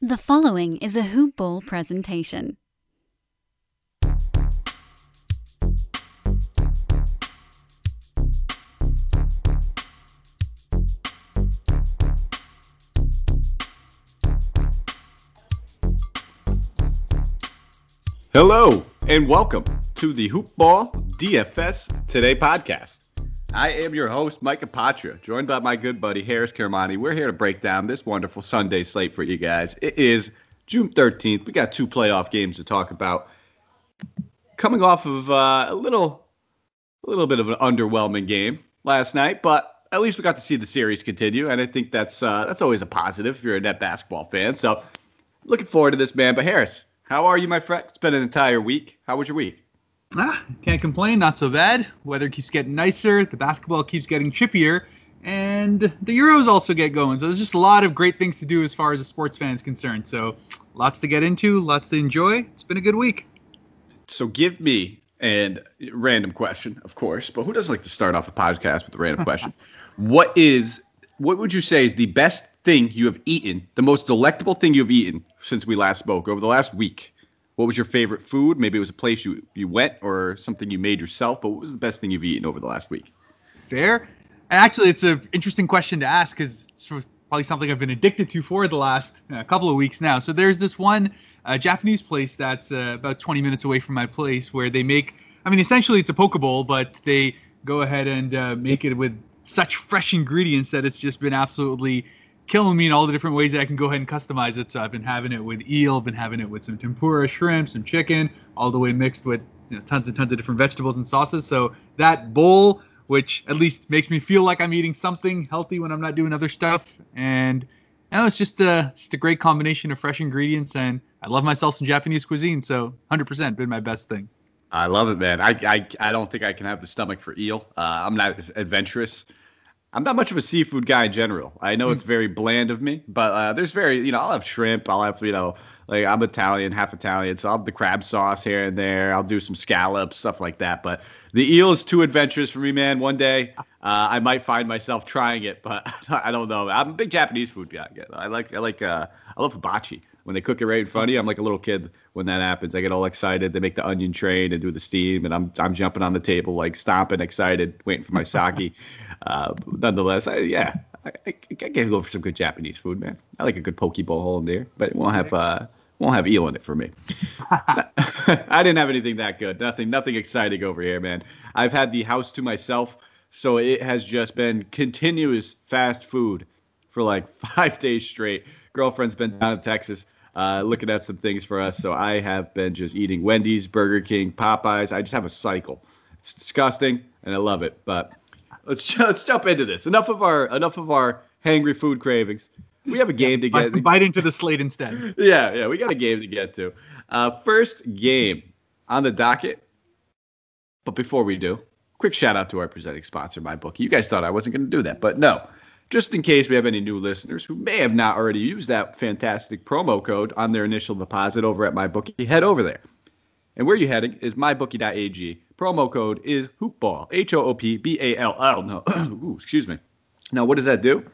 The following is a Hoop Ball presentation. Hello and welcome to the Hoop Ball DFS Today podcast. I am your host, Mike Apatra, joined by my good buddy Harris Karamani. We're here to break down this wonderful Sunday slate for you guys. It is June 13th. We got two playoff games to talk about. Coming off of uh, a little, a little bit of an underwhelming game last night, but at least we got to see the series continue, and I think that's uh, that's always a positive if you're a net basketball fan. So, looking forward to this, man. But Harris, how are you, my friend? It's been an entire week. How was your week? Ah, can't complain. Not so bad. Weather keeps getting nicer. The basketball keeps getting chippier, and the Euros also get going. So there's just a lot of great things to do as far as a sports fan is concerned. So lots to get into, lots to enjoy. It's been a good week. So give me and random question, of course, but who doesn't like to start off a podcast with a random question? what is what would you say is the best thing you have eaten, the most delectable thing you have eaten since we last spoke over the last week? What was your favorite food? Maybe it was a place you, you went or something you made yourself, but what was the best thing you've eaten over the last week? Fair. Actually, it's an interesting question to ask because it's probably something I've been addicted to for the last uh, couple of weeks now. So there's this one uh, Japanese place that's uh, about 20 minutes away from my place where they make, I mean, essentially it's a poke bowl, but they go ahead and uh, make it with such fresh ingredients that it's just been absolutely killing me in all the different ways that I can go ahead and customize it. So I've been having it with eel, been having it with some tempura shrimp, some chicken, all the way mixed with you know, tons and tons of different vegetables and sauces. So that bowl, which at least makes me feel like I'm eating something healthy when I'm not doing other stuff, and you know, it's just a just a great combination of fresh ingredients, and I love myself some Japanese cuisine. So 100% been my best thing. I love it, man. I, I, I don't think I can have the stomach for eel. Uh, I'm not adventurous. I'm not much of a seafood guy in general. I know it's very bland of me, but uh, there's very, you know, I'll have shrimp. I'll have, you know, like I'm Italian, half Italian, so I'll have the crab sauce here and there. I'll do some scallops, stuff like that. But the eel is too adventurous for me, man. One day uh, I might find myself trying it, but I don't know. I'm a big Japanese food guy. I like, I like, uh, I love hibachi when they cook it right in front of you. I'm like a little kid when that happens. I get all excited. They make the onion train and do the steam, and I'm I'm jumping on the table like stomping, excited, waiting for my sake. uh, nonetheless, I, yeah, I, I, I can go for some good Japanese food, man. I like a good poke bowl in there, but it won't have uh, won't have eel in it for me. I didn't have anything that good. Nothing nothing exciting over here, man. I've had the house to myself, so it has just been continuous fast food for like five days straight. Girlfriend's been down in Texas uh, looking at some things for us. So I have been just eating Wendy's, Burger King, Popeyes. I just have a cycle. It's disgusting, and I love it. But let's let's jump into this. Enough of our enough of our hangry food cravings. We have a game to get. To. Bite into the slate instead. Yeah, yeah, we got a game to get to. Uh, first game on the docket. But before we do, quick shout out to our presenting sponsor, MyBookie. You guys thought I wasn't going to do that, but no just in case we have any new listeners who may have not already used that fantastic promo code on their initial deposit over at MyBookie, head over there. And where you're heading is mybookie.ag. Promo code is hoopball, H O O P B A L L. No, Ooh, excuse me. Now, what does that do?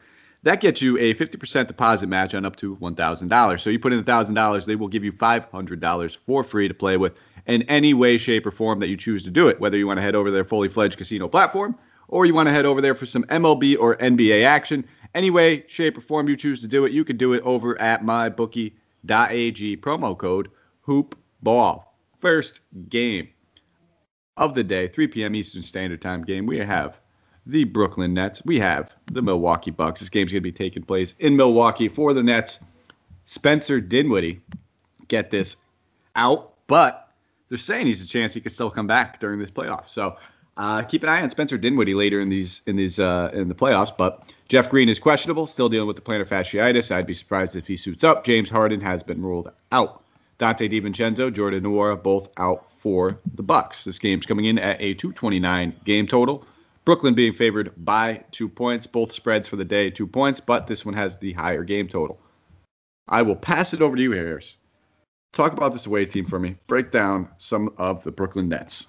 That gets you a 50% deposit match on up to $1,000. So you put in $1,000, they will give you $500 for free to play with in any way, shape, or form that you choose to do it. Whether you want to head over their fully fledged casino platform or you want to head over there for some MLB or NBA action. Any way, shape, or form you choose to do it, you can do it over at mybookie.ag. Promo code HoopBall. First game of the day, 3 p.m. Eastern Standard Time game. We have the Brooklyn Nets. We have the Milwaukee Bucks. This game's going to be taking place in Milwaukee for the Nets. Spencer Dinwiddie, get this, out, but they're saying he's a chance he could still come back during this playoff. So uh, keep an eye on Spencer Dinwiddie later in these in these uh, in the playoffs. But Jeff Green is questionable, still dealing with the plantar fasciitis. I'd be surprised if he suits up. James Harden has been ruled out. Donte DiVincenzo, Jordan Nwora, both out for the Bucks. This game's coming in at a 229 game total. Brooklyn being favored by two points. Both spreads for the day, two points, but this one has the higher game total. I will pass it over to you, Harris. Talk about this away team for me. Break down some of the Brooklyn Nets.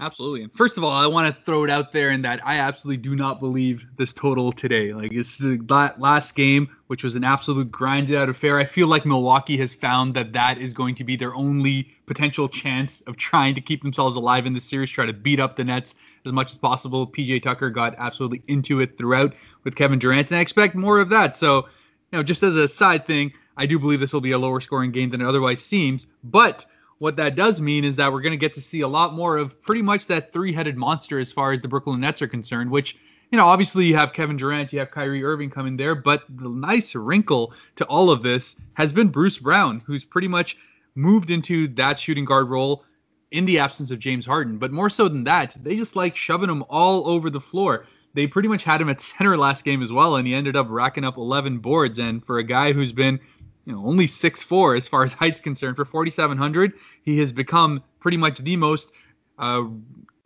Absolutely. And first of all, I want to throw it out there in that I absolutely do not believe this total today. Like it's the last game, which was an absolute grinded out affair. I feel like Milwaukee has found that that is going to be their only potential chance of trying to keep themselves alive in the series, try to beat up the Nets as much as possible. PJ Tucker got absolutely into it throughout with Kevin Durant, and I expect more of that. So, you know, just as a side thing, I do believe this will be a lower scoring game than it otherwise seems, but what that does mean is that we're going to get to see a lot more of pretty much that three-headed monster as far as the Brooklyn Nets are concerned, which you know, obviously you have Kevin Durant, you have Kyrie Irving coming there, but the nice wrinkle to all of this has been Bruce Brown, who's pretty much moved into that shooting guard role in the absence of James Harden. But more so than that, they just like shoving him all over the floor. They pretty much had him at center last game as well, and he ended up racking up 11 boards. And for a guy who's been you know, only six four as far as height's concerned. For 4,700, he has become pretty much the most, uh,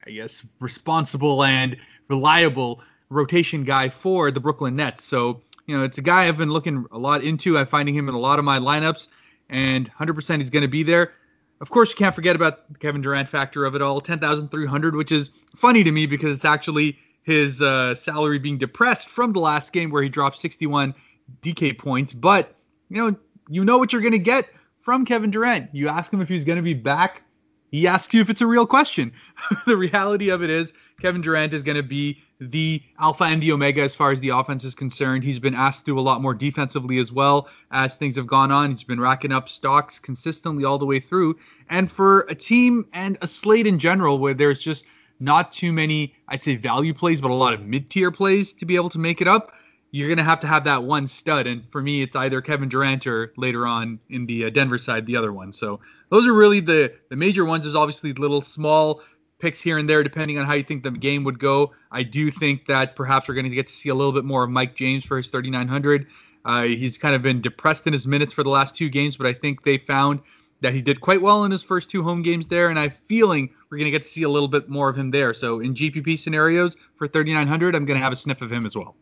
I guess, responsible and reliable rotation guy for the Brooklyn Nets. So, you know, it's a guy I've been looking a lot into. I'm finding him in a lot of my lineups, and 100% he's going to be there. Of course, you can't forget about the Kevin Durant factor of it all 10,300, which is funny to me because it's actually his uh, salary being depressed from the last game where he dropped 61 DK points. But, you know, you know what you're going to get from Kevin Durant. You ask him if he's going to be back. He asks you if it's a real question. the reality of it is, Kevin Durant is going to be the alpha and the omega as far as the offense is concerned. He's been asked to do a lot more defensively as well as things have gone on. He's been racking up stocks consistently all the way through. And for a team and a slate in general where there's just not too many, I'd say, value plays, but a lot of mid tier plays to be able to make it up, you're going to have to have that one stud. And for me, it's either Kevin Durant or later on in the uh, Denver side, the other one. So those are really the, the major ones. There's obviously little small picks here and there, depending on how you think the game would go. I do think that perhaps we're going to get to see a little bit more of Mike James for his 3,900. Uh, he's kind of been depressed in his minutes for the last two games, but I think they found that he did quite well in his first two home games there, and I'm feeling we're going to get to see a little bit more of him there. So in GPP scenarios for 3,900, I'm going to have a sniff of him as well.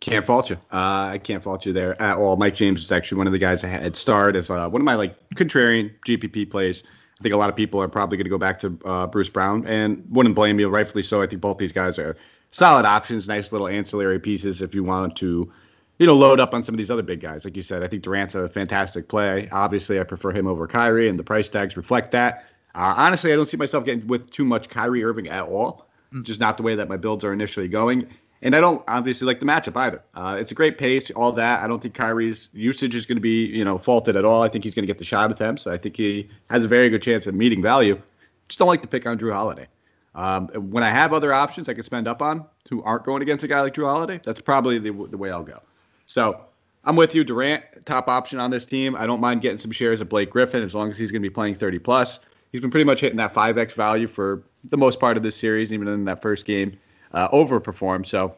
Can't fault you. Uh, I can't fault you there at all. Mike James is actually one of the guys I had starred as uh, one of my like contrarian GPP plays. I think a lot of people are probably going to go back to uh, Bruce Brown, and wouldn't blame you. Rightfully so. I think both these guys are solid options, nice little ancillary pieces if you want to, you know, load up on some of these other big guys. Like you said, I think Durant's a fantastic play. Obviously, I prefer him over Kyrie, and the price tags reflect that. Uh, honestly, I don't see myself getting with too much Kyrie Irving at all. Mm. Just not the way that my builds are initially going. And I don't obviously like the matchup either. Uh, it's a great pace, all that. I don't think Kyrie's usage is going to be, you know, faulted at all. I think he's going to get the shot attempts. I think he has a very good chance of meeting value. Just don't like to pick on Jrue Holiday. Um, when I have other options I can spend up on who aren't going against a guy like Jrue Holiday, that's probably the, the way I'll go. So I'm with you, Durant, top option on this team. I don't mind getting some shares of Blake Griffin as long as he's going to be playing 30 plus. He's been pretty much hitting that 5x value for the most part of this series, even in that first game uh, overperform. So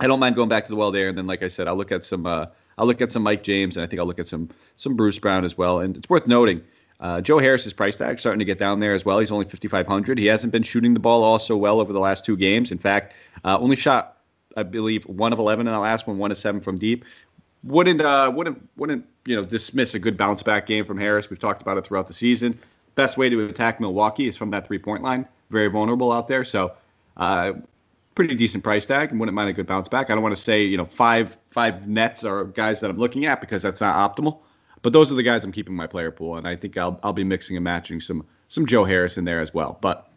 I don't mind going back to the well there. And then, like I said, I'll look at some. Uh, I'll look at some Mike James, and I think I'll look at some some Bruce Brown as well. And it's worth noting, uh, Joe Harris's price tag starting to get down there as well. He's only 5,500. He hasn't been shooting the ball all so well over the last two games. In fact, uh, only shot, I believe, one of 11 in the last one, one of seven from deep. Wouldn't uh, wouldn't wouldn't you know dismiss a good bounce back game from Harris. We've talked about it throughout the season. Best way to attack Milwaukee is from that three point line. Very vulnerable out there. So uh, pretty decent price tag and wouldn't mind a good bounce back. I don't want to say, you know, five five nets are guys that I'm looking at because that's not optimal. But those are the guys I'm keeping my player pool, and I think I'll I'll be mixing and matching some some Joe Harris in there as well. But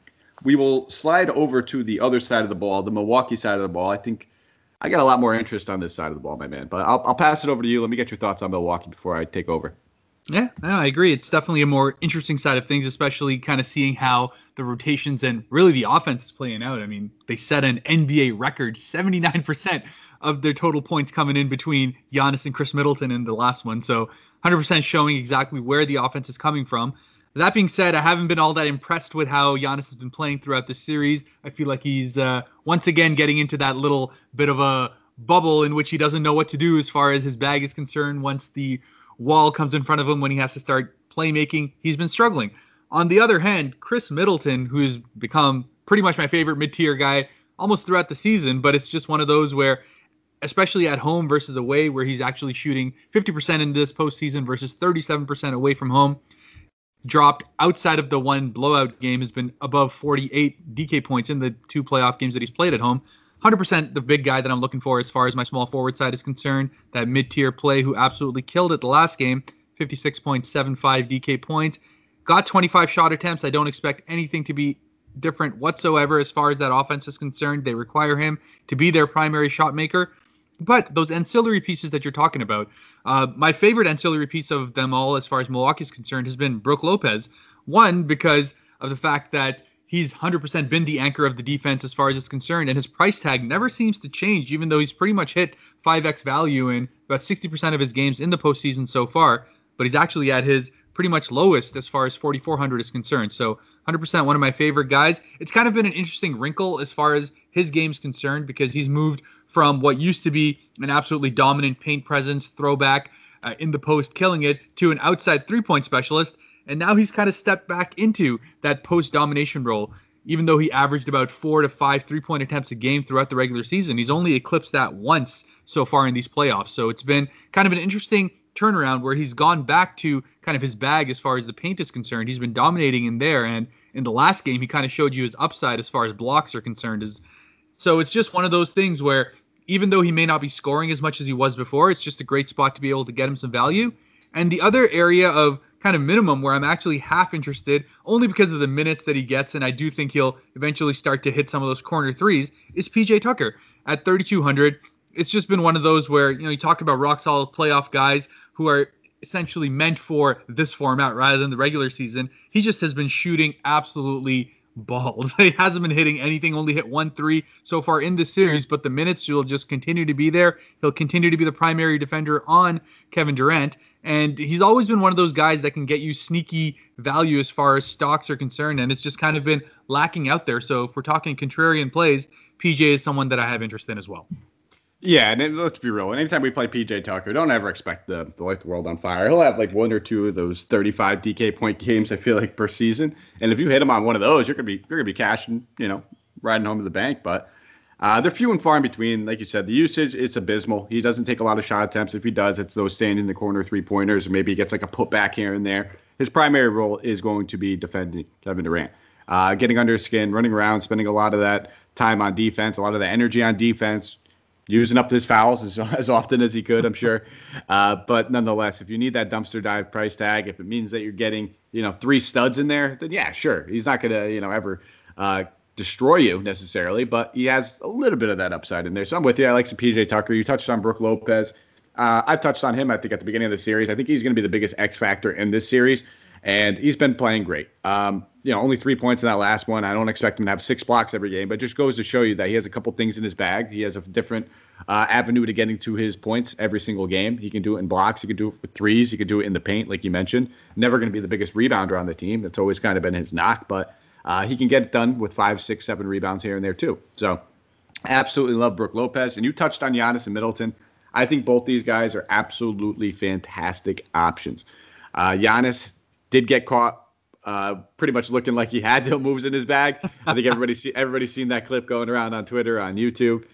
we will slide over to the other side of the ball, the Milwaukee side of the ball. I think I got a lot more interest on this side of the ball, my man. But I'll I'll pass it over to you. Let me get your thoughts on Milwaukee before I take over. Yeah, I agree. It's definitely a more interesting side of things, especially kind of seeing how the rotations and really the offense is playing out. I mean, they set an NBA record 79% of their total points coming in between Giannis and Khris Middleton in the last one. So 100% showing exactly where the offense is coming from. That being said, I haven't been all that impressed with how Giannis has been playing throughout the series. I feel like he's uh, once again getting into that little bit of a bubble in which he doesn't know what to do as far as his bag is concerned once the wall comes in front of him when he has to start playmaking. He's been struggling. On the other hand, Khris Middleton, who's become pretty much my favorite mid tier guy almost throughout the season, but it's just one of those where, especially at home versus away, where he's actually shooting 50% in this postseason versus 37% away from home. dropped outside of the one blowout game has been above 48 DK points in the two playoff games that he's played at home. 100% the big guy that I'm looking for as far as my small forward side is concerned. That mid tier play who absolutely killed it the last game 56.75 DK points. Got 25 shot attempts. I don't expect anything to be different whatsoever as far as that offense is concerned. They require him to be their primary shot maker. But those ancillary pieces that you're talking about, uh, my favorite ancillary piece of them all, as far as Milwaukee is concerned, has been Brook Lopez. One, because of the fact that he's 100% been the anchor of the defense as far as it's concerned, and his price tag never seems to change, even though he's pretty much hit 5x value in about 60% of his games in the postseason so far. But he's actually at his pretty much lowest as far as 4,400 is concerned. So 100% one of my favorite guys. It's kind of been an interesting wrinkle as far as his game's concerned because he's moved from what used to be an absolutely dominant paint presence, throwback uh, in the post, killing it, to an outside three point specialist. And now he's kind of stepped back into that post domination role. Even though he averaged about four to five three point attempts a game throughout the regular season, he's only eclipsed that once so far in these playoffs. So it's been kind of an interesting turnaround where he's gone back to kind of his bag as far as the paint is concerned. He's been dominating in there. And in the last game, he kind of showed you his upside as far as blocks are concerned. Is so it's just one of those things where even though he may not be scoring as much as he was before, it's just a great spot to be able to get him some value. And the other area of kind of minimum where I'm actually half interested, only because of the minutes that he gets, and I do think he'll eventually start to hit some of those corner threes, is PJ Tucker at 3,200. It's just been one of those where, you know, you talk about rock solid playoff guys who are essentially meant for this format rather than the regular season. He just has been shooting absolutely balls. he hasn't been hitting anything, only hit one three so far in the series, but the minutes will just continue to be there. He'll continue to be the primary defender on Kevin Durant. And he's always been one of those guys that can get you sneaky value as far as stocks are concerned. And it's just kind of been lacking out there. So if we're talking contrarian plays, PJ is someone that I have interest in as well. Yeah, and it, let's be real. Anytime we play PJ Tucker, don't ever expect the, the light the world on fire. He'll have like one or two of those 35 DK point games. I feel like per season, and if you hit him on one of those, you're gonna be you're gonna be cashing, you know, riding home to the bank. But uh, they're few and far in between. Like you said, the usage it's abysmal. He doesn't take a lot of shot attempts. If he does, it's those standing in the corner three pointers, or maybe he gets like a putback here and there. His primary role is going to be defending Kevin Durant, uh, getting under his skin, running around, spending a lot of that time on defense, a lot of the energy on defense, using up his fouls as, as often as he could, I'm sure. Uh, but nonetheless, if you need that dumpster dive price tag, if it means that you're getting, you know, three studs in there, then yeah, sure. He's not going to, you know, ever uh, destroy you necessarily, but he has a little bit of that upside in there. So I'm with you. I like some PJ Tucker. You touched on Brook Lopez. Uh, I touched on him, I think, at the beginning of the series. I think he's going to be the biggest X factor in this series, and he's been playing great. Um, you know, only three points in that last one. I don't expect him to have six blocks every game, but just goes to show you that he has a couple things in his bag. He has a different uh, avenue to getting to his points every single game. He can do it in blocks. He can do it with threes. He can do it in the paint, like you mentioned. Never going to be the biggest rebounder on the team. That's always kind of been his knock, but uh, he can get it done with five, six, seven rebounds here and there too. So, absolutely love Brook Lopez. And you touched on Giannis and Middleton. I think both these guys are absolutely fantastic options. Uh, Giannis did get caught uh, pretty much looking like he had no moves in his bag. I think everybody's see, everybody's seen that clip going around on Twitter, on YouTube.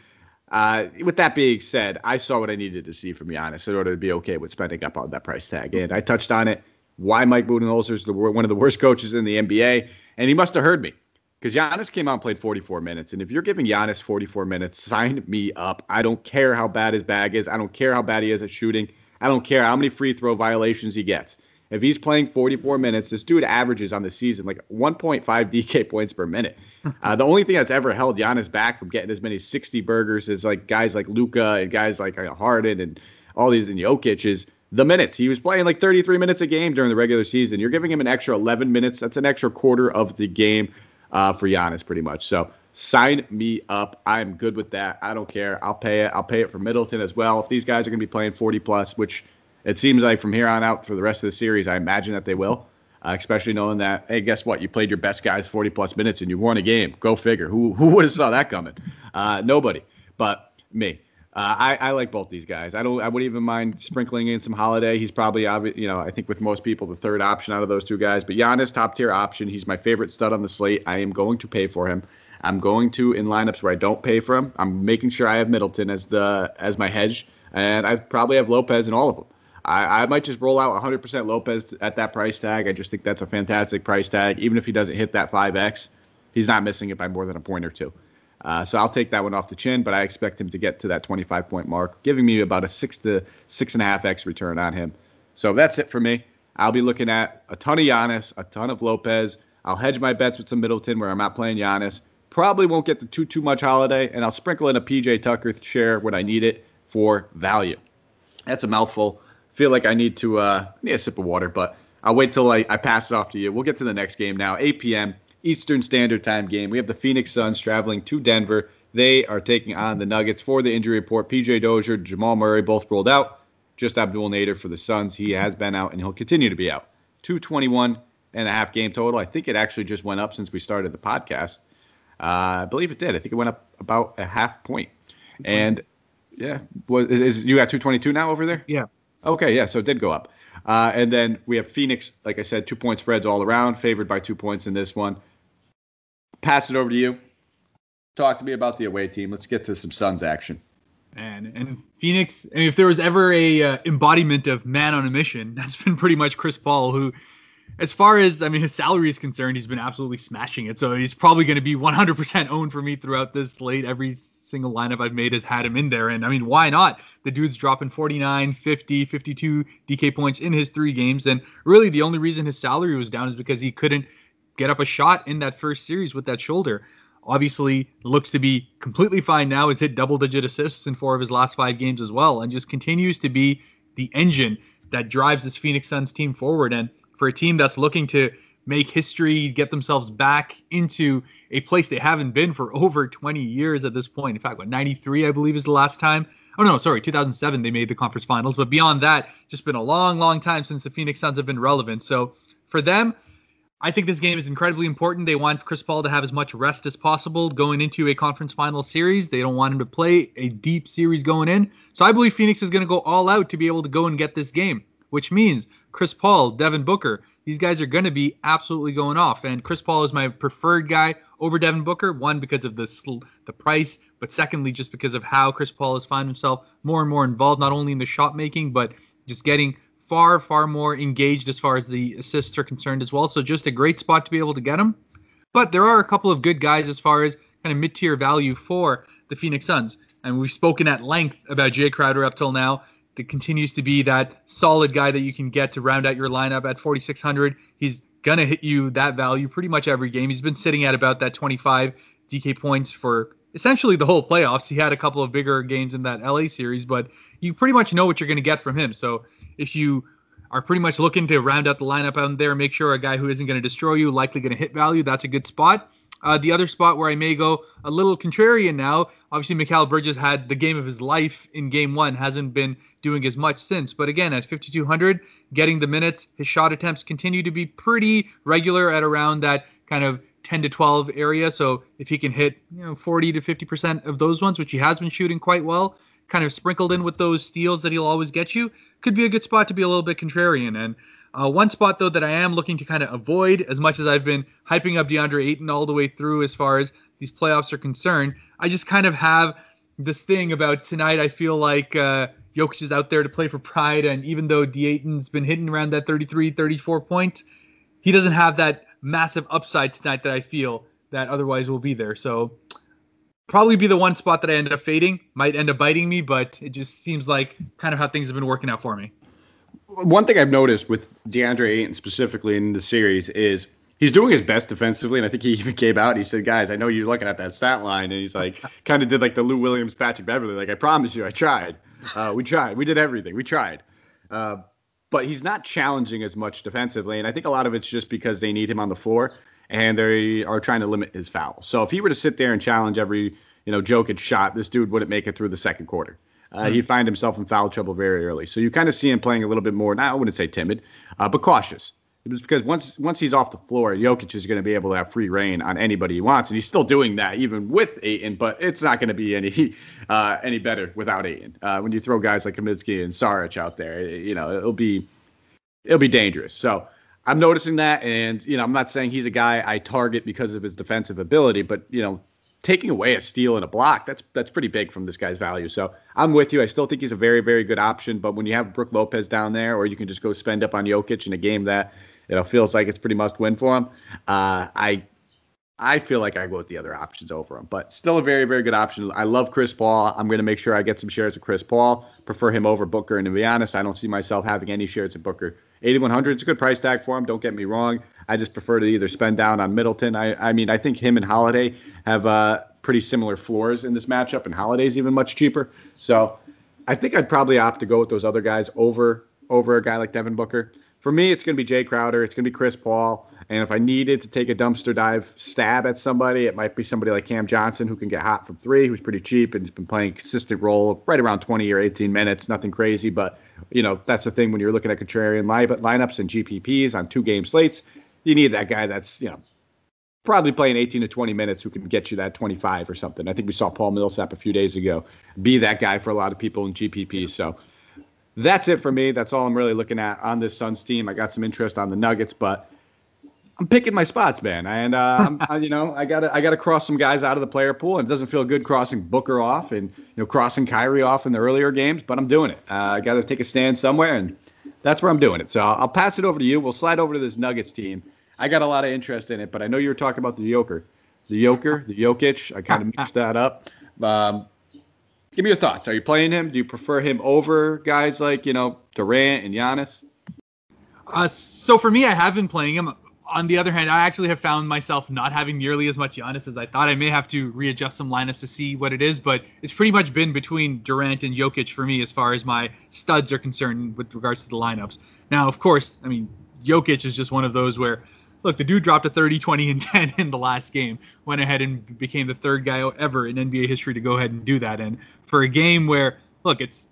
Uh, with that being said, I saw what I needed to see from Giannis in order to be okay with spending up on that price tag, and I touched on it. Why Mike Budenholzer is the, one of the worst coaches in the NBA, and he must have heard me because Giannis came out and played 44 minutes. And if you're giving Giannis 44 minutes, sign me up. I don't care how bad his bag is. I don't care how bad he is at shooting. I don't care how many free throw violations he gets. If he's playing 44 minutes, this dude averages on the season like 1.5 DK points per minute. Uh, the only thing that's ever held Giannis back from getting as many 60 burgers as like guys like Luka and guys like uh, Harden and all these and Jokic is the minutes. He was playing like 33 minutes a game during the regular season. You're giving him an extra 11 minutes. That's an extra quarter of the game uh, for Giannis, pretty much. So sign me up. I'm good with that. I don't care. I'll pay it. I'll pay it for Middleton as well. If these guys are going to be playing 40 plus, which it seems like from here on out for the rest of the series, I imagine that they will. Uh, especially knowing that, hey, guess what? You played your best guys 40 plus minutes and you won a game. Go figure. Who who would have saw that coming? Uh, nobody, but me. Uh, I, I like both these guys. I don't. I wouldn't even mind sprinkling in some Holiday. He's probably, you know, I think with most people, the third option out of those two guys. But Giannis, top tier option. He's my favorite stud on the slate. I am going to pay for him. I'm going to in lineups where I don't pay for him. I'm making sure I have Middleton as the as my hedge, and I probably have Lopez in all of them. I, I might just roll out 100% Lopez at that price tag. I just think that's a fantastic price tag. Even if he doesn't hit that 5x, he's not missing it by more than a point or two. Uh, so I'll take that one off the chin, but I expect him to get to that 25 point mark, giving me about a six to six and a half x return on him. So that's it for me. I'll be looking at a ton of Giannis, a ton of Lopez. I'll hedge my bets with some Middleton where I'm not playing Giannis. Probably won't get to too too much Holiday, and I'll sprinkle in a PJ Tucker share when I need it for value. That's a mouthful. Feel like I need to uh, need a sip of water, but I'll wait till I, I pass it off to you. We'll get to the next game now. 8 p.m. Eastern Standard Time game. We have the Phoenix Suns traveling to Denver. They are taking on the Nuggets for the injury report. PJ Dozier, Jamal Murray both rolled out. Just Abdel Nader for the Suns. He has been out and he'll continue to be out. 221 and a half game total. I think it actually just went up since we started the podcast. Uh, I believe it did. I think it went up about a half point. And yeah, was is, is you got 222 now over there? Yeah. Okay, yeah, so it did go up. Uh, and then we have Phoenix, like I said, two point spreads all around, favored by two points in this one pass it over to you. Talk to me about the away team. Let's get to some Suns action. And and Phoenix, if there was ever a uh, embodiment of man on a mission, that's been pretty much Chris Paul, who, as far as I mean, his salary is concerned, he's been absolutely smashing it. So he's probably going to be 100% owned for me throughout this slate. Every single lineup I've made has had him in there. And I mean, why not? The dude's dropping 49, 50, 52 DK points in his three games. And really, the only reason his salary was down is because he couldn't get up a shot in that first series with that shoulder. Obviously, looks to be completely fine now. Has hit double digit assists in four of his last five games as well, and just continues to be the engine that drives this Phoenix Suns team forward. And for a team that's looking to make history, get themselves back into a place they haven't been for over 20 years at this point. In fact, what 93, I believe, is the last time. Oh no, sorry, 2007 they made the conference finals. But beyond that, just been a long, long time since the Phoenix Suns have been relevant. So for them, I think this game is incredibly important. They want Chris Paul to have as much rest as possible going into a conference final series. They don't want him to play a deep series going in. So I believe Phoenix is going to go all out to be able to go and get this game, which means Chris Paul, Devin Booker, these guys are going to be absolutely going off. And Chris Paul is my preferred guy over Devin Booker. One because of the the price, but secondly just because of how Chris Paul has found himself more and more involved, not only in the shot making, but just getting far, far more engaged as far as the assists are concerned as well. So just a great spot to be able to get him. But there are a couple of good guys as far as kind of mid tier value for the Phoenix Suns. And we've spoken at length about Jay Crowder up till now. That continues to be that solid guy that you can get to round out your lineup at 4,600. He's going to hit you that value pretty much every game. He's been sitting at about that 25 DK points for essentially the whole playoffs. He had a couple of bigger games in that LA series, but you pretty much know what you're going to get from him. So if you are pretty much looking to round out the lineup out there, make sure a guy who isn't going to destroy you, likely going to hit value, that's a good spot. Uh, the other spot where I may go a little contrarian now, obviously Mikal Bridges had the game of his life in game one, hasn't been doing as much since. But again, at 5,200, getting the minutes, his shot attempts continue to be pretty regular at around that kind of 10 to 12 area. So if he can hit, you know, 40 to 50% of those ones, which he has been shooting quite well, kind of sprinkled in with those steals that he'll always get you, could be a good spot to be a little bit contrarian. And uh, one spot though that I am looking to kind of avoid, as much as I've been hyping up DeAndre Ayton all the way through as far as these playoffs are concerned, I just kind of have this thing about tonight. I feel like uh, Jokic is out there to play for pride, and even though D Ayton's been hitting around that 33, 34 points, he doesn't have that massive upside tonight that I feel that otherwise will be there. So probably be the one spot that I end up fading. Might end up biting me, but it just seems like kind of how things have been working out for me. One thing I've noticed with DeAndre Ayton specifically in the series is he's doing his best defensively, and I think he even came out and he said, "Guys, I know you're looking at that stat line," and he's like, kind of did like the Lou Williams, Patrick Beverley, like, "I promise you, I tried. Uh, we tried. We did everything. We tried." Uh, but he's not challenging as much defensively, and I think a lot of it's just because they need him on the floor and they are trying to limit his foul. So if he were to sit there and challenge every you know Jokic shot, this dude wouldn't make it through the second quarter. Uh, mm-hmm. He'd find himself in foul trouble very early. So you kind of see him playing a little bit more. Now I wouldn't say timid, uh, but cautious. It was because once once he's off the floor, Jokic is going to be able to have free reign on anybody he wants, and he's still doing that even with Ayton. But it's not going to be any uh, any better without Ayton. Uh, when you throw guys like Kaminsky and Saric out there, you know it'll be it'll be dangerous. So I'm noticing that, and you know, I'm not saying he's a guy I target because of his defensive ability, but you know, taking away a steal and a block, that's that's pretty big from this guy's value. So I'm with you. I still think he's a very, very good option. But when you have Brook Lopez down there, or you can just go spend up on Jokic in a game that you know feels like it's pretty must win for him, uh, I I feel like I go with the other options over him, but still a very, very good option. I love Chris Paul. I'm going to make sure I get some shares of Chris Paul. Prefer him over Booker. And to be honest, I don't see myself having any shares of Booker. 8,100 is a good price tag for him. Don't get me wrong. I just prefer to either spend down on Middleton. I, I mean, I think him and Holiday have uh, pretty similar floors in this matchup, and Holiday's even much cheaper. So I think I'd probably opt to go with those other guys over over a guy like Devin Booker. For me, it's going to be Jay Crowder. It's going to be Chris Paul. And if I needed to take a dumpster dive stab at somebody, it might be somebody like Cam Johnson who can get hot from three, who's pretty cheap and has been playing a consistent role right around 20 or 18 minutes. Nothing crazy, but you know that's the thing when you're looking at contrarian lineups and GPPs on two game slates, you need that guy that's you know probably playing 18 to 20 minutes who can get you that 25 or something. I think we saw Paul Millsap a few days ago be that guy for a lot of people in GPP. So that's it for me. That's all I'm really looking at on this Suns team. I got some interest on the Nuggets, but I'm picking my spots, man. And uh, I, you know, I gotta I gotta cross some guys out of the player pool. And it doesn't feel good crossing Booker off and you know crossing Kyrie off in the earlier games, but I'm doing it. Uh, I got to take a stand somewhere, and that's where I'm doing it. So I'll, I'll, pass it over to you. We'll slide over to this Nuggets team. I got a lot of interest in it, but I know you were talking about the Joker, the Joker, the Jokic. I kind of mixed that up. Um, give me your thoughts. Are you playing him? Do you prefer him over guys like you know Durant and Giannis? Uh, so for me, I have been playing him. On the other hand, I actually have found myself not having nearly as much Giannis as I thought. I may have to readjust some lineups to see what it is, but it's pretty much been between Durant and Jokic for me as far as my studs are concerned with regards to the lineups. Now, of course, I mean Jokic is just one of those where look, the dude dropped a 30, 20, and 10 in the last game, went ahead and became the third guy ever in NBA history to go ahead and do that. And for a game where, look, it's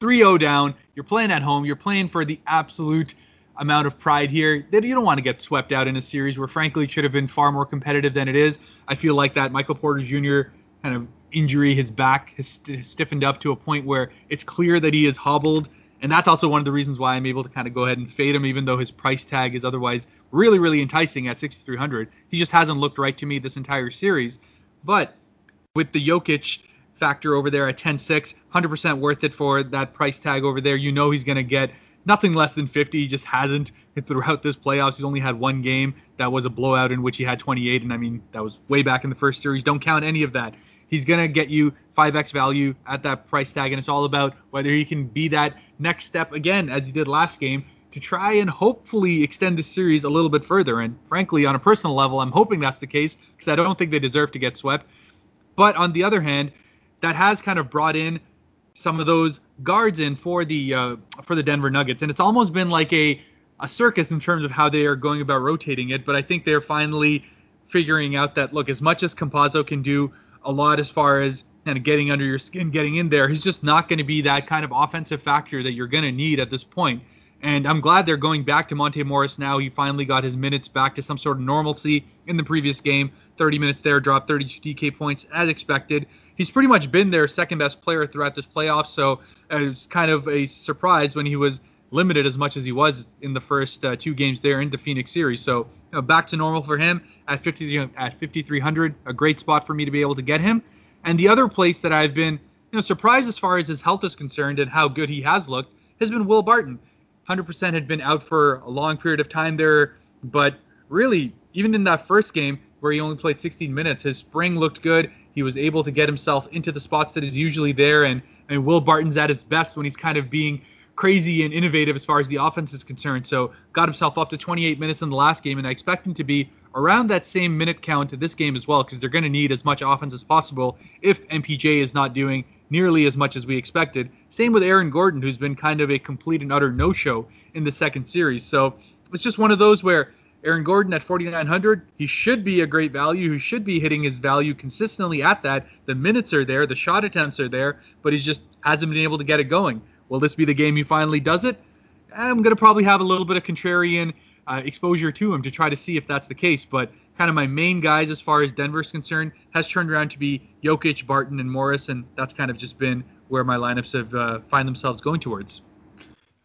3 0 down, you're playing at home, you're playing for the absolute amount of pride here that you don't want to get swept out in a series where, frankly, it should have been far more competitive than it is. I feel like that Michael Porter Jr. kind of injury, his back has st- stiffened up to a point where it's clear that he is hobbled and that's also one of the reasons why I'm able to kind of go ahead and fade him, even though his price tag is otherwise really, really enticing at 6,300. He just hasn't looked right to me this entire series. But with the Jokic factor over there at 10-6, 100% worth it for that price tag over there. You know he's going to get nothing less than 50. He just hasn't throughout this playoffs. He's only had one game that was a blowout in which he had 28, and I mean that was way back in the first series. Don't count any of that. He's going to get you 5x value at that price tag, and it's all about whether he can be that next step again, as he did last game, to try and hopefully extend the series a little bit further. And frankly, on a personal level, I'm hoping that's the case because I don't think they deserve to get swept. But on the other hand, that has kind of brought in some of those guards in for the uh, for the Denver Nuggets, and it's almost been like a a circus in terms of how they are going about rotating it. But I think they're finally figuring out that look, as much as Campazzo can do a lot as far as kind of getting under your skin, getting in there. He's just not going to be that kind of offensive factor that you're going to need at this point. And I'm glad they're going back to Monte Morris now. He finally got his minutes back to some sort of normalcy in the previous game. 30 minutes there, dropped 32 DK points as expected. He's pretty much been their second best player throughout this playoff. So it was kind of a surprise when he was limited as much as he was in the first uh, two games there in the Phoenix series. So you know, back to normal for him at 50 at 5300, a great spot for me to be able to get him. And the other place that I've been you know surprised as far as his health is concerned and how good he has looked has been Will Barton. 100% had been out for a long period of time there, but really even in that first game where he only played 16 minutes, his spring looked good. He was able to get himself into the spots that is usually there, and and Will Barton's at his best when he's kind of being crazy and innovative as far as the offense is concerned. So got himself up to 28 minutes in the last game, and I expect him to be around that same minute count to this game as well, because they're going to need as much offense as possible if MPJ is not doing nearly as much as we expected. Same with Aaron Gordon, who's been kind of a complete and utter no-show in the second series. So it's just one of those where Aaron Gordon at 4,900, he should be a great value. He should be hitting his value consistently at that. The minutes are there, the shot attempts are there, but he just hasn't been able to get it going. Will this be the game he finally does it? I'm going to probably have a little bit of contrarian uh, exposure to him to try to see if that's the case. But kind of my main guys as far as Denver's concerned has turned around to be Jokic, Barton, and Morris, and that's kind of just been where my lineups have uh, find themselves going towards.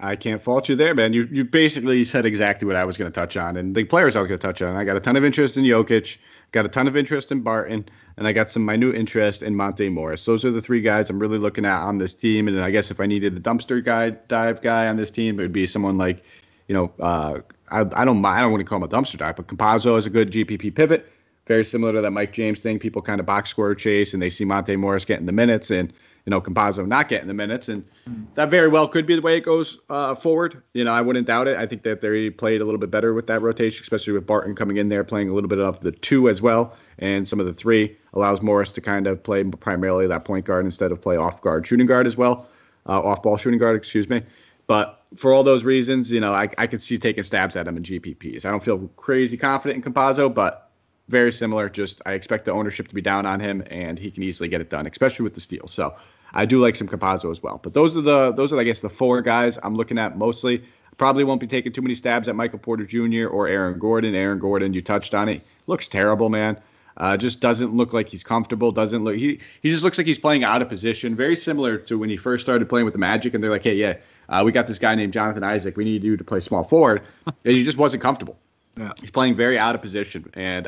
I can't fault you there, man. You you basically said exactly what I was going to touch on, and the players I was going to touch on. I got a ton of interest in Jokic, got a ton of interest in Barton, and I got some minute interest in Monte Morris. Those are the three guys I'm really looking at on this team. And I guess if I needed a dumpster guy dive guy on this team, it would be someone like, you know, uh, I, I don't. I don't want to call him a dumpster dive, but Campazzo is a good GPP pivot, very similar to that Mike James thing. People kind of box score chase, and they see Monte Morris getting the minutes, and you know, Campazzo not getting the minutes, and that very well could be the way it goes uh, forward. You know, I wouldn't doubt it. I think that they played a little bit better with that rotation, especially with Barton coming in there playing a little bit of the two as well, and some of the three allows Morris to kind of play primarily that point guard instead of play off guard shooting guard as well, uh, off ball shooting guard, excuse me. But for all those reasons, you know, I, I could see taking stabs at him in GPPs. I don't feel crazy confident in Campazzo, but very similar. Just I expect the ownership to be down on him, and he can easily get it done, especially with the steal. So I do like some Campazzo as well. But those are the those are I guess the four guys I'm looking at mostly. Probably won't be taking too many stabs at Michael Porter Jr. or Aaron Gordon. Aaron Gordon, you touched on it. Looks terrible, man. Uh, just doesn't look like he's comfortable. Doesn't look he he just looks like he's playing out of position. Very similar to when he first started playing with the Magic, and they're like, hey, yeah, uh, we got this guy named Jonathan Isaac. We need you to play small forward, and he just wasn't comfortable. Yeah. He's playing very out of position, and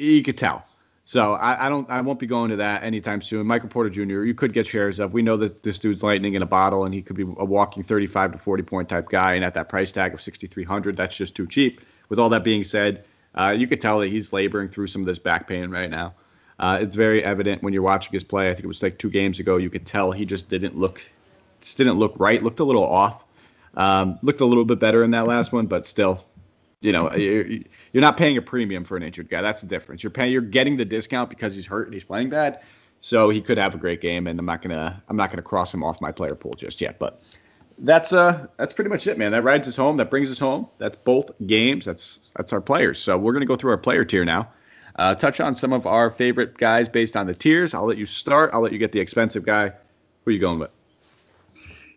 you could tell. So I, I, don't I won't be going to that anytime soon. Michael Porter Jr. You could get shares of. We know that this dude's lightning in a bottle, and he could be a walking 35 to 40 point type guy. And at that price tag of 6,300, that's just too cheap. With all that being said, uh, you could tell that he's laboring through some of this back pain right now. Uh, it's very evident when you're watching his play. I think it was like two games ago. You could tell he just didn't look just didn't look right. Looked a little off. Um, looked a little bit better in that last one, but still, you know, you're, you're not paying a premium for an injured guy. That's the difference. You're paying, you're getting the discount because he's hurt and he's playing bad. So he could have a great game, and I'm not gonna, I'm not gonna cross him off my player pool just yet. But that's uh, that's pretty much it, man. That rides us home. That brings us home. That's both games. That's that's our players. So we're gonna go through our player tier now. Uh, touch on some of our favorite guys based on the tiers. I'll let you start. I'll let you get the expensive guy. Who are you going with?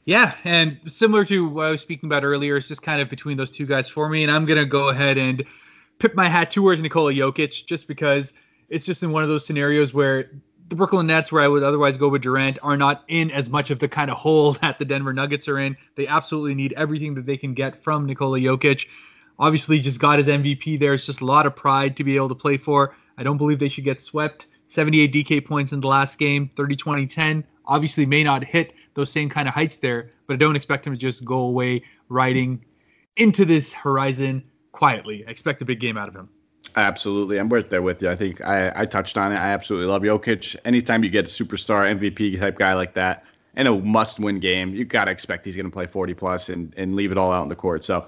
Yeah, and similar to what I was speaking about earlier, it's just kind of between those two guys for me. And I'm gonna go ahead and pip my hat towards Nikola Jokic just because it's just in one of those scenarios where the Brooklyn Nets, where I would otherwise go with Durant, are not in as much of the kind of hole that the Denver Nuggets are in. They absolutely need everything that they can get from Nikola Jokic. Obviously, just got his MVP there. It's just a lot of pride to be able to play for. I don't believe they should get swept. 78 DK points in the last game, 30 20 10 obviously may not hit those same kind of heights there, but I don't expect him to just go away riding into this horizon quietly. I expect a big game out of him. Absolutely. I'm right there with you. I think I, I touched on it. I absolutely love Jokic. Anytime you get a superstar MVP type guy like that in a must win game, you got to expect he's going to play 40 plus and, and leave it all out in the court. So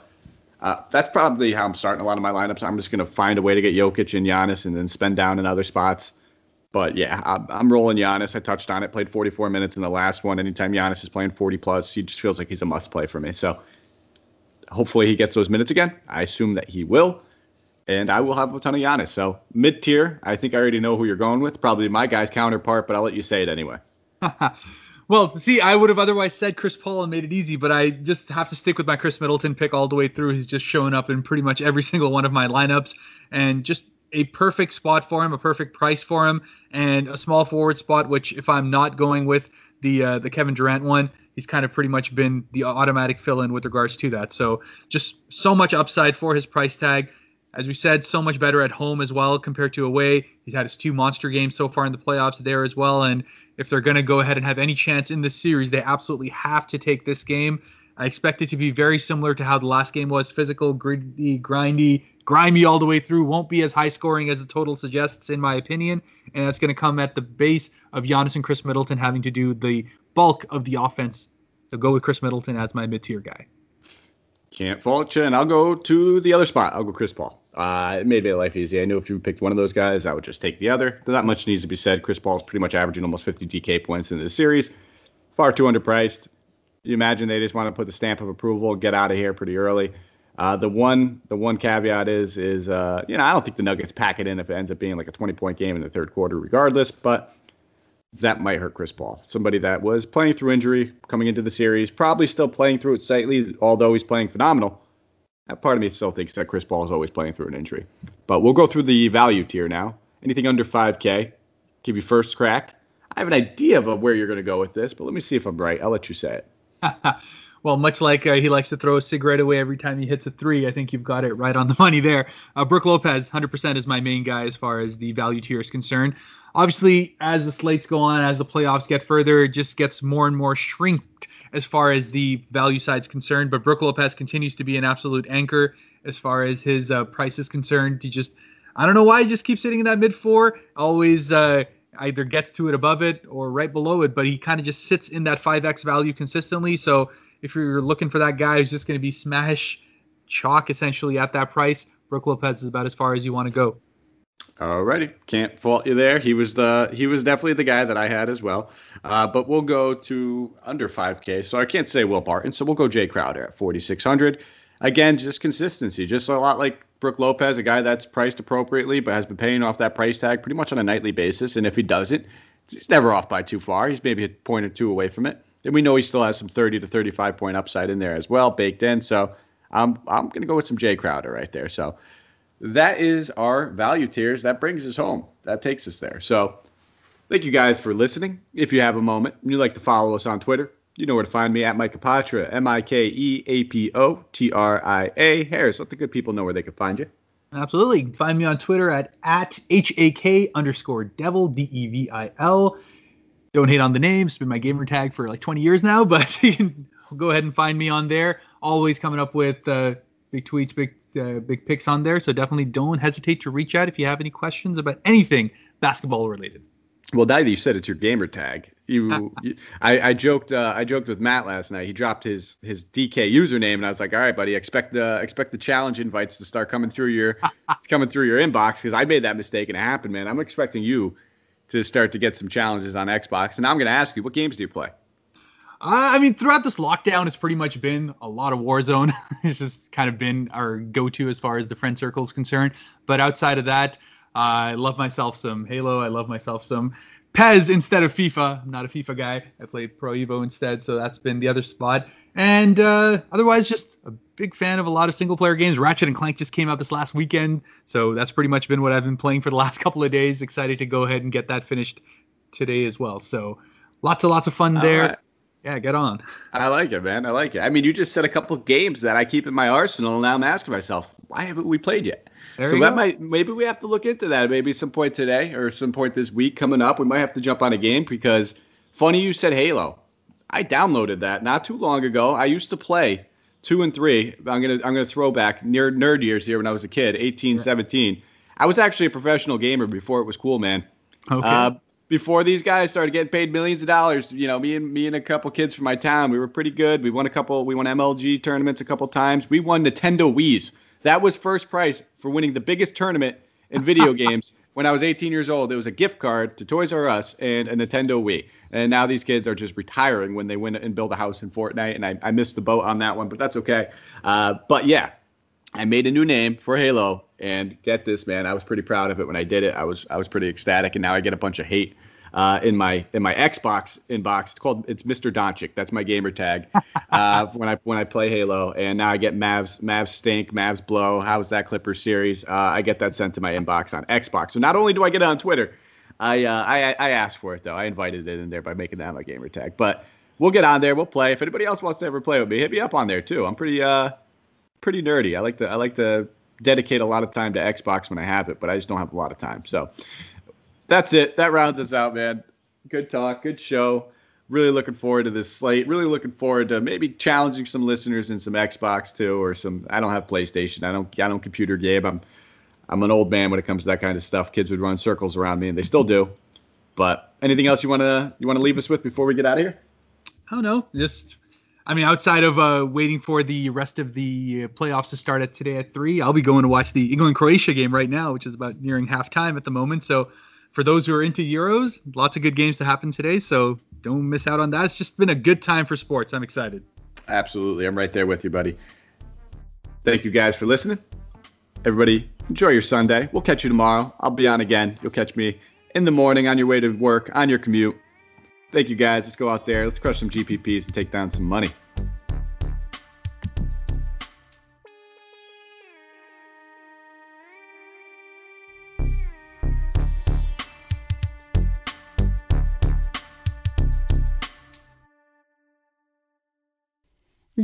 uh, that's probably how I'm starting a lot of my lineups. I'm just going to find a way to get Jokic and Giannis and then spend down in other spots. But yeah, I'm, rolling Giannis. I touched on it. Played 44 minutes in the last one. Anytime Giannis is playing 40 plus, he just feels like he's a must play for me. So hopefully he gets those minutes again. I assume that he will, and I will have a ton of Giannis. So mid tier, I think I already know who you're going with. Probably my guy's counterpart, but I'll let you say it anyway. well, see, I would have otherwise said Chris Paul and made it easy, but I just have to stick with my Khris Middleton pick all the way through. He's just showing up in pretty much every single one of my lineups, and just a perfect spot for him, a perfect price for him, and a small forward spot. Which, if I'm not going with the uh, the Kevin Durant one, he's kind of pretty much been the automatic fill-in with regards to that. So just so much upside for his price tag. As we said, so much better at home as well compared to away. He's had his two monster games so far in the playoffs there as well. And if they're going to go ahead and have any chance in this series, they absolutely have to take this game. I expect it to be very similar to how the last game was physical, gritty, grindy, grimy all the way through. Won't be as high scoring as the total suggests, in my opinion. And that's going to come at the base of Giannis and Khris Middleton having to do the bulk of the offense. So go with Khris Middleton as my mid tier guy. Can't fault you. And I'll go to the other spot. I'll go Chris Paul. Uh, it made my life easy. I knew if you picked one of those guys, I would just take the other. Not much needs to be said. Chris Paul is pretty much averaging almost 50 DK points in the series. Far too underpriced. You imagine they just want to put the stamp of approval, get out of here pretty early. Uh, the one the one caveat is is uh, you know I don't think the Nuggets pack it in if it ends up being like a 20 point game in the third quarter, regardless. But that might hurt Chris Paul, somebody that was playing through injury coming into the series, probably still playing through it slightly, although he's playing phenomenal. That part of me still thinks that Chris Paul is always playing through an injury. But we'll go through the value tier now. Anything under 5K, give you first crack. I have an idea of where you're going to go with this, but let me see if I'm right. I'll let you say it. well, much like uh, he likes to throw a cigarette away every time he hits a three, I think you've got it right on the money there. Uh, Brook Lopez, 100% is my main guy as far as the value tier is concerned. Obviously, as the slates go on, as the playoffs get further, it just gets more and more shrinked as far as the value side is concerned. But Brook Lopez continues to be an absolute anchor as far as his uh, price is concerned. He just, I don't know why he just keeps sitting in that mid four. Always uh, either gets to it above it or right below it, but he kind of just sits in that 5x value consistently. So if you're looking for that guy who's just going to be smash chalk essentially at that price, Brook Lopez is about as far as you want to go. Alrighty, can't fault you there. He was the he was definitely the guy that I had as well. Uh, but we'll go to under 5K, so I can't say Will Barton. So we'll go Jay Crowder at 4,600. Again, just consistency, just a lot like Brook Lopez, a guy that's priced appropriately, but has been paying off that price tag pretty much on a nightly basis. And if he doesn't, he's never off by too far. He's maybe a point or two away from it. And we know he still has some 30 to 35 point upside in there as well, baked in. So I'm I'm gonna go with some Jae Crowder right there. So that is our value tiers. That brings us home. That takes us there. So thank you guys for listening. If you have a moment and you'd like to follow us on Twitter, you know where to find me at Mike Apotria, M I K E A P O T R I A. Harris, let the good people know where they can find you. Absolutely. Find me on Twitter at, at H A K underscore devil, D E V I L. Don't hate on the name. It's been my gamer tag for like 20 years now, but go ahead and find me on there. Always coming up with uh, big tweets, big uh, big picks on there. So definitely don't hesitate to reach out if you have any questions about anything basketball related. Well, now that you said it's your gamer tag, you, you I, I, joked, uh, I joked with Matt last night. He dropped his his DK username, and I was like, "All right, buddy, expect the expect the challenge invites to start coming through your coming through your inbox because I made that mistake and it happened, man. I'm expecting you to start to get some challenges on Xbox, and I'm going to ask you, what games do you play? Uh, I mean, throughout this lockdown, it's pretty much been a lot of Warzone. this has kind of been our go-to as far as the friend circle is concerned. But outside of that, I love myself some Halo. I love myself some PES instead of FIFA. I'm not a FIFA guy. I played Pro Evo instead, so that's been the other spot. And uh, otherwise, just a big fan of a lot of single player games. Ratchet and Clank just came out this last weekend, so that's pretty much been what I've been playing for the last couple of days. Excited to go ahead and get that finished today as well. So lots and lots of fun there. Right. Yeah, get on. I like it, man. I like it. I mean, you just said a couple games that I keep in my arsenal, and now I'm asking myself, why haven't we played yet? There so that go. might maybe we have to look into that. Maybe some point today or some point this week coming up, we might have to jump on a game because funny you said Halo. I downloaded that not too long ago. I used to play two and three. I'm gonna I'm gonna throw back near nerd years here when I was a kid, 18, 17. I was actually a professional gamer before it was cool, man. Okay. Uh, before these guys started getting paid millions of dollars, you know, me and me and a couple kids from my town, we were pretty good. We won a couple. We won MLG tournaments a couple times. We won Nintendo Wii's. That was first prize for winning the biggest tournament in video games when I was 18 years old. It was a gift card to Toys R Us and a Nintendo Wii. And now these kids are just retiring when they win and build a house in Fortnite. And I, I missed the boat on that one, but that's okay. Uh, but yeah, I made a new name for Halo. And get this, man, I was pretty proud of it when I did it. I was I was pretty ecstatic, and now I get a bunch of hate uh, in my in my Xbox inbox. It's called it's Mr. Doncic. That's my gamer tag uh, when I when I play Halo. And now I get Mavs Mavs stink, Mavs blow. How's that Clippers series? Uh, I get that sent to my inbox on Xbox. So not only do I get it on Twitter, I uh, I I asked for it though. I invited it in there by making that my gamer tag. But we'll get on there. We'll play. If anybody else wants to ever play with me, hit me up on there too. I'm pretty uh pretty nerdy. I like to I like to dedicate a lot of time to Xbox when I have it, but I just don't have a lot of time. So that's it. That rounds us out, man. Good talk. Good show. Really looking forward to this slate. Really looking forward to maybe challenging some listeners in some Xbox too, or some. I don't have PlayStation. I don't. I don't computer game. I'm. I'm an old man when it comes to that kind of stuff. Kids would run circles around me, and they still do. But anything else you want to you want to leave us with before we get out of here? Oh no, just I mean, outside of uh, waiting for the rest of the playoffs to start at today at three, I'll be going to watch the England Croatia game right now, which is about nearing halftime at the moment. So for those who are into Euros, lots of good games to happen today. So don't miss out on that. It's just been a good time for sports. I'm excited. Absolutely. I'm right there with you, buddy. Thank you guys for listening. Everybody, enjoy your Sunday. We'll catch you tomorrow. I'll be on again. You'll catch me in the morning on your way to work, on your commute. Thank you guys. Let's go out there. Let's crush some GPPs and take down some money.